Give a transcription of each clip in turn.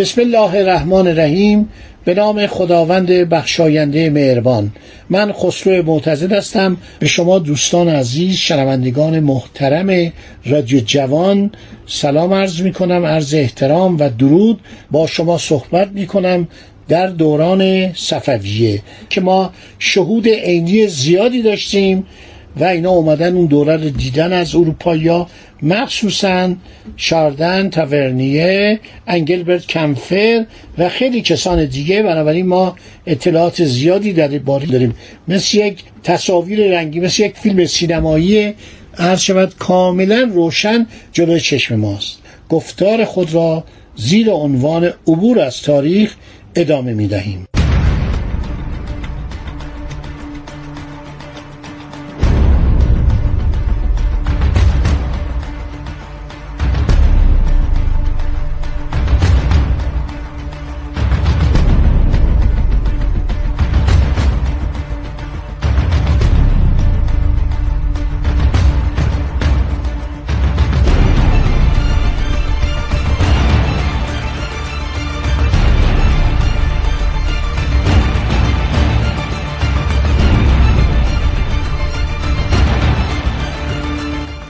بسم الله الرحمن الرحیم. به نام خداوند بخشاینده مهربان. من خسرو معتزد هستم. به شما دوستان عزیز شنوندگان محترم رادیو جوان سلام عرض می کنم عرض احترام و درود. با شما صحبت می کنم در دوران صفویه که ما شهود عینی زیادی داشتیم. و اینا اومدن اون دوره رو دیدن از اروپایی مخصوصا شاردن تاورنیه انگلبرت کمفر و خیلی کسان دیگه. بنابراین ما اطلاعات زیادی در باری داریم. مثل یک تصاویر رنگی مثل یک فیلم سینمایی. هر شود کاملا روشن جلوی چشم ماست. گفتار خود را زیر عنوان عبور از تاریخ ادامه می دهیم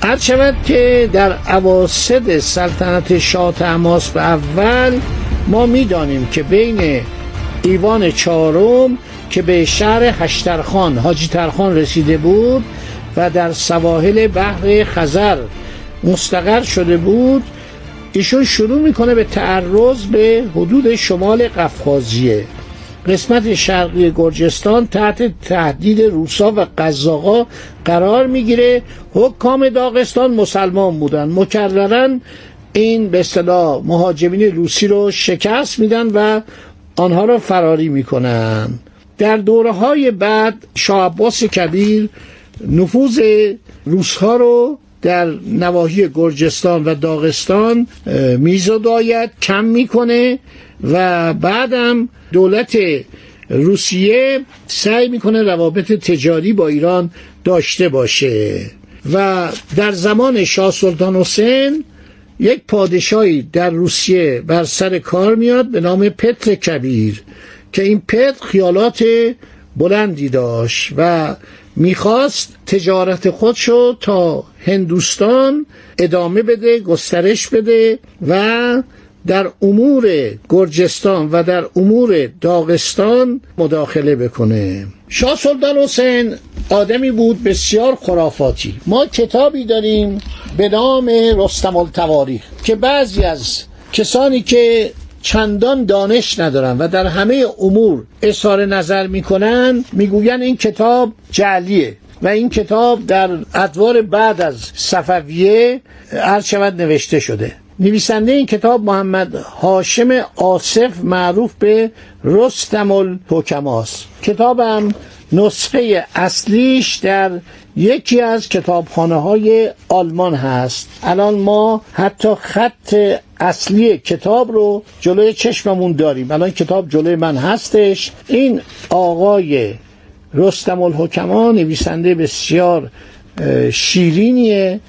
هر که در عواسط سلطنت شاه تماس به اول ما می‌دانیم که بین ایوان چهارم که به شهر هشترخان حاجی ترخان رسیده بود و در سواحل بحر خزر مستقر شده بود ایشون شروع می‌کنه به تعرض به حدود شمال قفقازیه. قسمت شرقی گرجستان تحت تهدید روسا و قزاقا قرار می‌گیره. حکام داغستان مسلمان بودن. مکررن این به اصطلاح مهاجمین روسی رو شکست میدن و آنها را فراری می‌کنن. در دوره های بعد شاه عباس کبیر نفوذ روسها رو در نواحی گرجستان و داغستان میزداید کم می‌کنه و بعدم دولت روسیه سعی می‌کنه روابط تجاری با ایران داشته باشه. و در زمان شاه سلطان حسین یک پادشاهی در روسیه بر سر کار میاد به نام پتر کبیر که این پتر خیالات بلندی داشت و می‌خواست تجارت خودشو تا هندوستان ادامه بده گسترش بده و در امور گرجستان و در امور داغستان مداخله بکنه. شاه سلطان حسین آدمی بود بسیار خرافاتی. ما کتابی داریم به نام رستم التواریخ که بعضی از کسانی که چندان دانش ندارن و در همه امور اظهار نظر می‌کنن می‌گوین این کتاب جعلیه و این کتاب در ادوار بعد از صفویه عرض شود نوشته شده. نویسنده این کتاب محمد هاشم آصف معروف به رستم الحکماست. کتابم نسخه اصلیش در یکی از کتابخانه های آلمان هست. الان ما حتی خط اصلی کتاب رو جلوی چشممون داریم. الان کتاب جلوی من هستش. این آقای رستم الحکما نویسنده بسیار شیرینیه.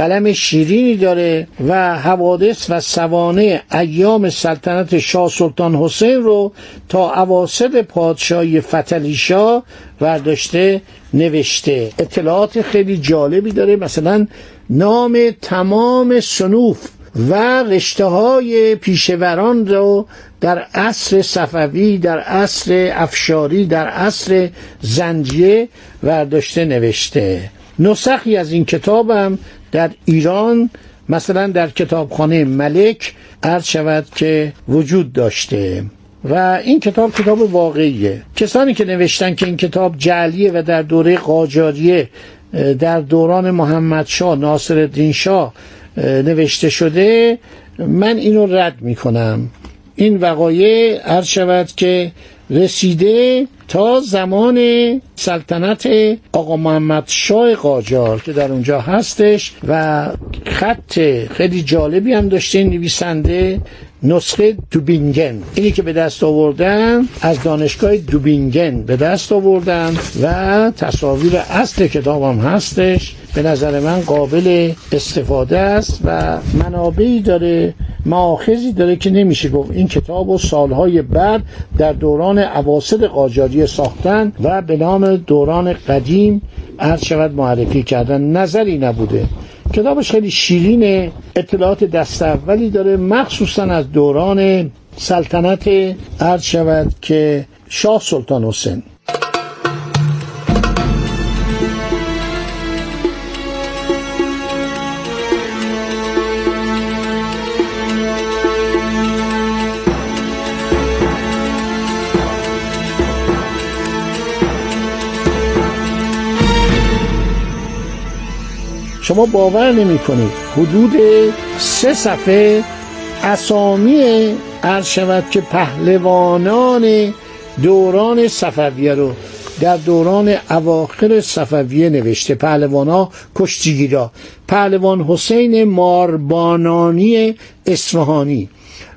قلم شیرینی داره و حوادث و سوانه ایام سلطنت شاه سلطان حسین رو تا عواسط پادشاهی فتلی شاه ورداشته نوشته. اطلاعات خیلی جالبی داره. مثلا نام تمام سنوف و رشته های پیشوران رو در عصر صفوی در عصر افشاری در عصر زنجیه ورداشته نوشته. نسخی از این کتابم در ایران مثلا در کتابخانه ملک عرض شود که وجود داشته. و این کتاب کتاب واقعیه. کسانی که نوشتن که این کتاب جعلیه و در دوره قاجاریه در دوران محمد شاه ناصر الدین شاه نوشته شده من اینو رد می‌کنم. این وقایع عرض شود که رسیده تا زمان سلطنت آقا محمد شاه قاجار که در اونجا هستش و خط خیلی جالبی هم داشته نویسنده نسخه دوبینگن. اینی که به دست آوردن از دانشگاه دوبینگن به دست آوردن و تصاویر اصل کتاب هم هستش. به نظر من قابل استفاده است و منابعی داره معاخذی داره که نمیشه گفت. این کتاب و سالهای بعد در دوران عواصد قاجاری ساختن و به نام دوران قدیم عرض شود معرفی کردن. نظری نبوده. کتابش خیلی شیرین اطلاعات دست اولی داره. مخصوصا از دوران سلطنت عرض شود که شاه سلطان حسین. باور نمی کنید حدود سه صفحه اسامی عرض شود که پهلوانان دوران صفویه رو در دوران اواخر صفویه نوشته. پهلوانا کشتیگیرا. پهلوان حسین ماربانانی اصفهانی.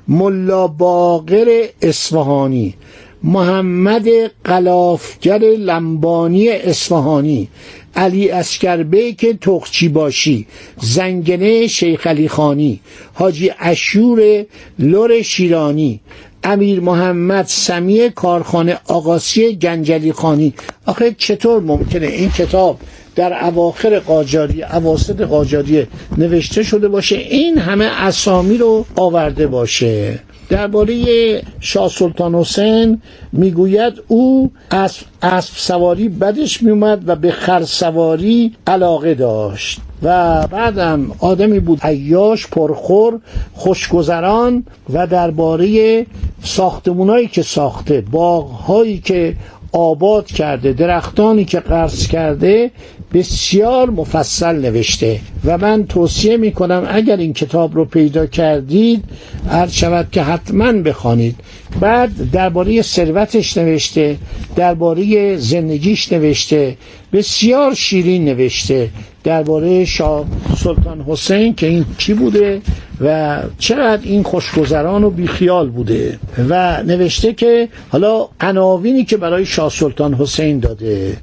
ملا باقر اصفهانی. محمد قلافگر لمبانی اصفهانی. علی اسکربیک تخچی باشی. زنگنه شیخ علی خانی. حاجی اشور لور شیرانی. امیر محمد سمی کارخانه آقاسی گنجلی خانی. آخه چطور ممکنه این کتاب در اواخر قاجاری اواسط قاجاری نوشته شده باشه؟ این همه اسامی رو آورده باشه. درباره شاه سلطان حسین می‌گوید او اسب, اسب سواری بدش میومد و به خر سواری علاقه داشت و بعدم آدمی بود عیاش پرخور خوشگذران و درباره ساختمونایی که ساخته باغهایی که آباد کرده درختانی که قرض کرده بسیار مفصل نوشته و من توصیه می کنم اگر این کتاب رو پیدا کردید عرض شود که حتما بخوانید. بعد درباره ثروتش نوشته درباره زندگیش نوشته بسیار شیرین نوشته درباره شاه سلطان حسین که این کی بوده و چقدر این خوشگذران و بیخیال بوده. و نوشته که حالا عناوینی که برای شاه سلطان حسین داده.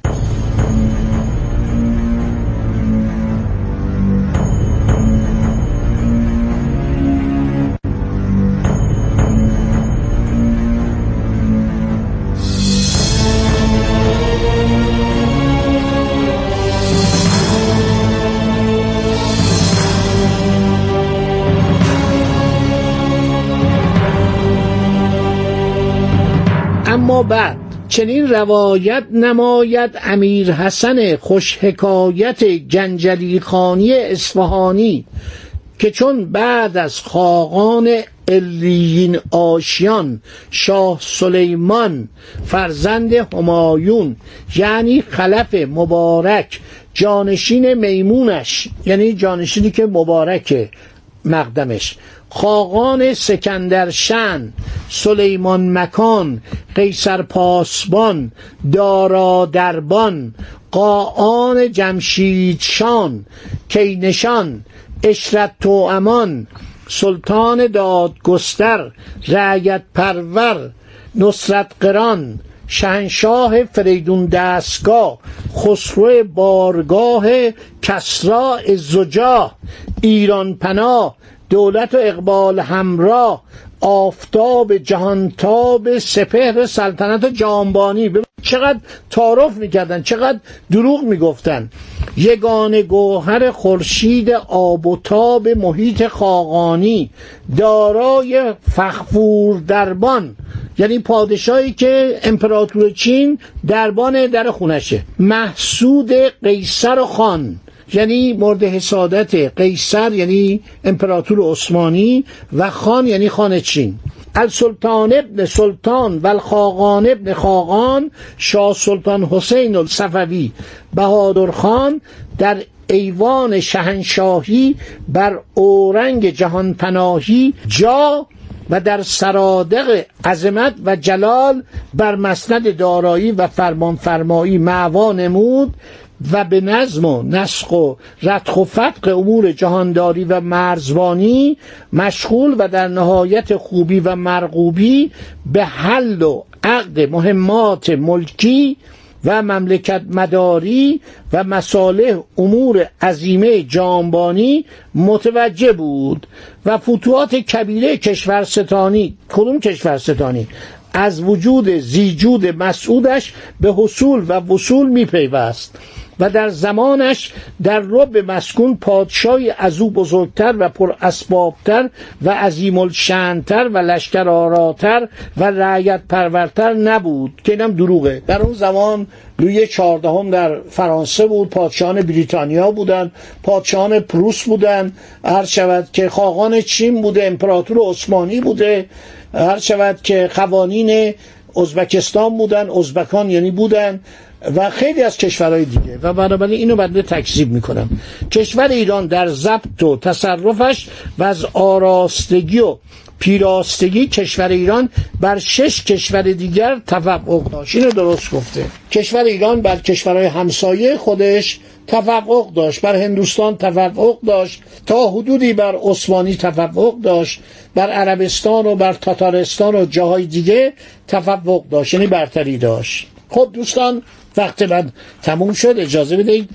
بعد چنین روایت نماید امیر حسن خوش حکایت گنجلی خانی اصفهانی که چون بعد از خاقان الیین آشیان شاه سلیمان فرزند همایون یعنی خلف مبارک جانشین میمونش یعنی جانشینی که مبارک مقدمش. خاقان سکندرشن سلیمان مکان قیصر پاسبان دارا دربان قاآن جمشیدشان کینشان اشرت تو امان سلطان دادگستر رعیت پرور نصرت قران شهنشاه فریدون دستگاه خسرو بارگاه کسرا زجاه ایران پناه دولت اقبال همراه آفتاب جهانتاب سپهر سلطنت جانبانی. چقدر تعارف می‌کردن چقدر دروغ می‌گفتن. یگان گوهر خورشید آب و تاب محیط خاقانی دارای فخفور دربان یعنی پادشاهی که امپراتور چین دربان در خونشه محسود قیصر و خان یعنی مورد حسادت قیصر یعنی امپراتور عثمانی و خان یعنی خان چین. السلطان ابن سلطان و الخاقان ابن خاقان شاه سلطان حسین الصفوی بهادر خان در ایوان شهنشاهی بر اورنگ جهان پناهی جا و در سرادق عظمت و جلال بر مسند دارایی و فرمان فرمایی معوا نمود. و به نظم و نسق و رتخ و فتق امور جهانداری و مرزبانی مشغول و در نهایت خوبی و مرغوبی به حل و عقد مهمات ملکی و مملکت مداری و مصالح امور عظیمه جانبانی متوجه بود و فتوحات کبیره کشورستانی کدوم کشورستانی؟ از وجود زیجود مسعودش به حصول و وصول میپیوست. و در زمانش در رب مسکون پادشاهی از او بزرگتر و پر اسبابتر و عظیم الشنتر و لشکر آراتر و رعیت پرورتر نبود. که اینم دروغه. در اون زمان لوی چهاردهم در فرانسه بود پادشاهان بریتانیا بودن پادشاهان پروس بودن هر شود که خاقان چین بوده امپراتور عثمانی بوده هر شود که قوانین ازبکستان بودن ازبکان یعنی بودن و خیلی از کشورهای دیگه. و بنابراین اینو بنده تکذیب می‌کنم. کشور ایران در ضبط و تصرفش و از آراستگی و پیراستگی کشور ایران بر شش کشور دیگر تفوق داشت. اینو درست گفته. کشور ایران بر کشورهای همسایه خودش تفوق داشت. بر هندوستان تفوق داشت. تا حدودی بر عثمانی تفوق داشت. بر عربستان و بر تاتارستان و جاهای دیگه تفوق داشت. یعنی برتری داشت. خب دوستان وقت من تموم شد اجازه بدهید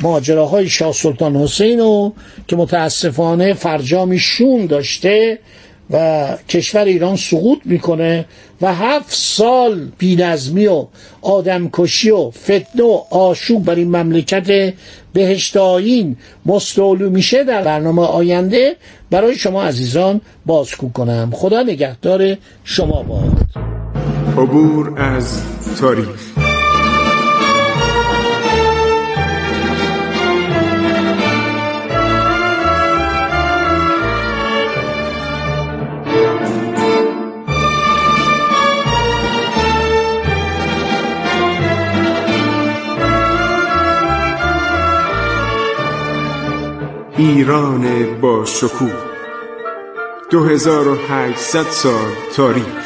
ماجراهای شاه سلطان حسین رو که متاسفانه فرجامی شوم داشته و کشور ایران سقوط می‌کنه و هفت سال بینظمی و آدمکشی و فتنه و آشوب بر این مملکت بهشت آیین مستولو میشه در برنامه آینده. برای شما عزیزان بازگو کنم. خدا نگهدار شما باد. عبور از تاریخ ایران با شکوه. 2800 سال تاریخ.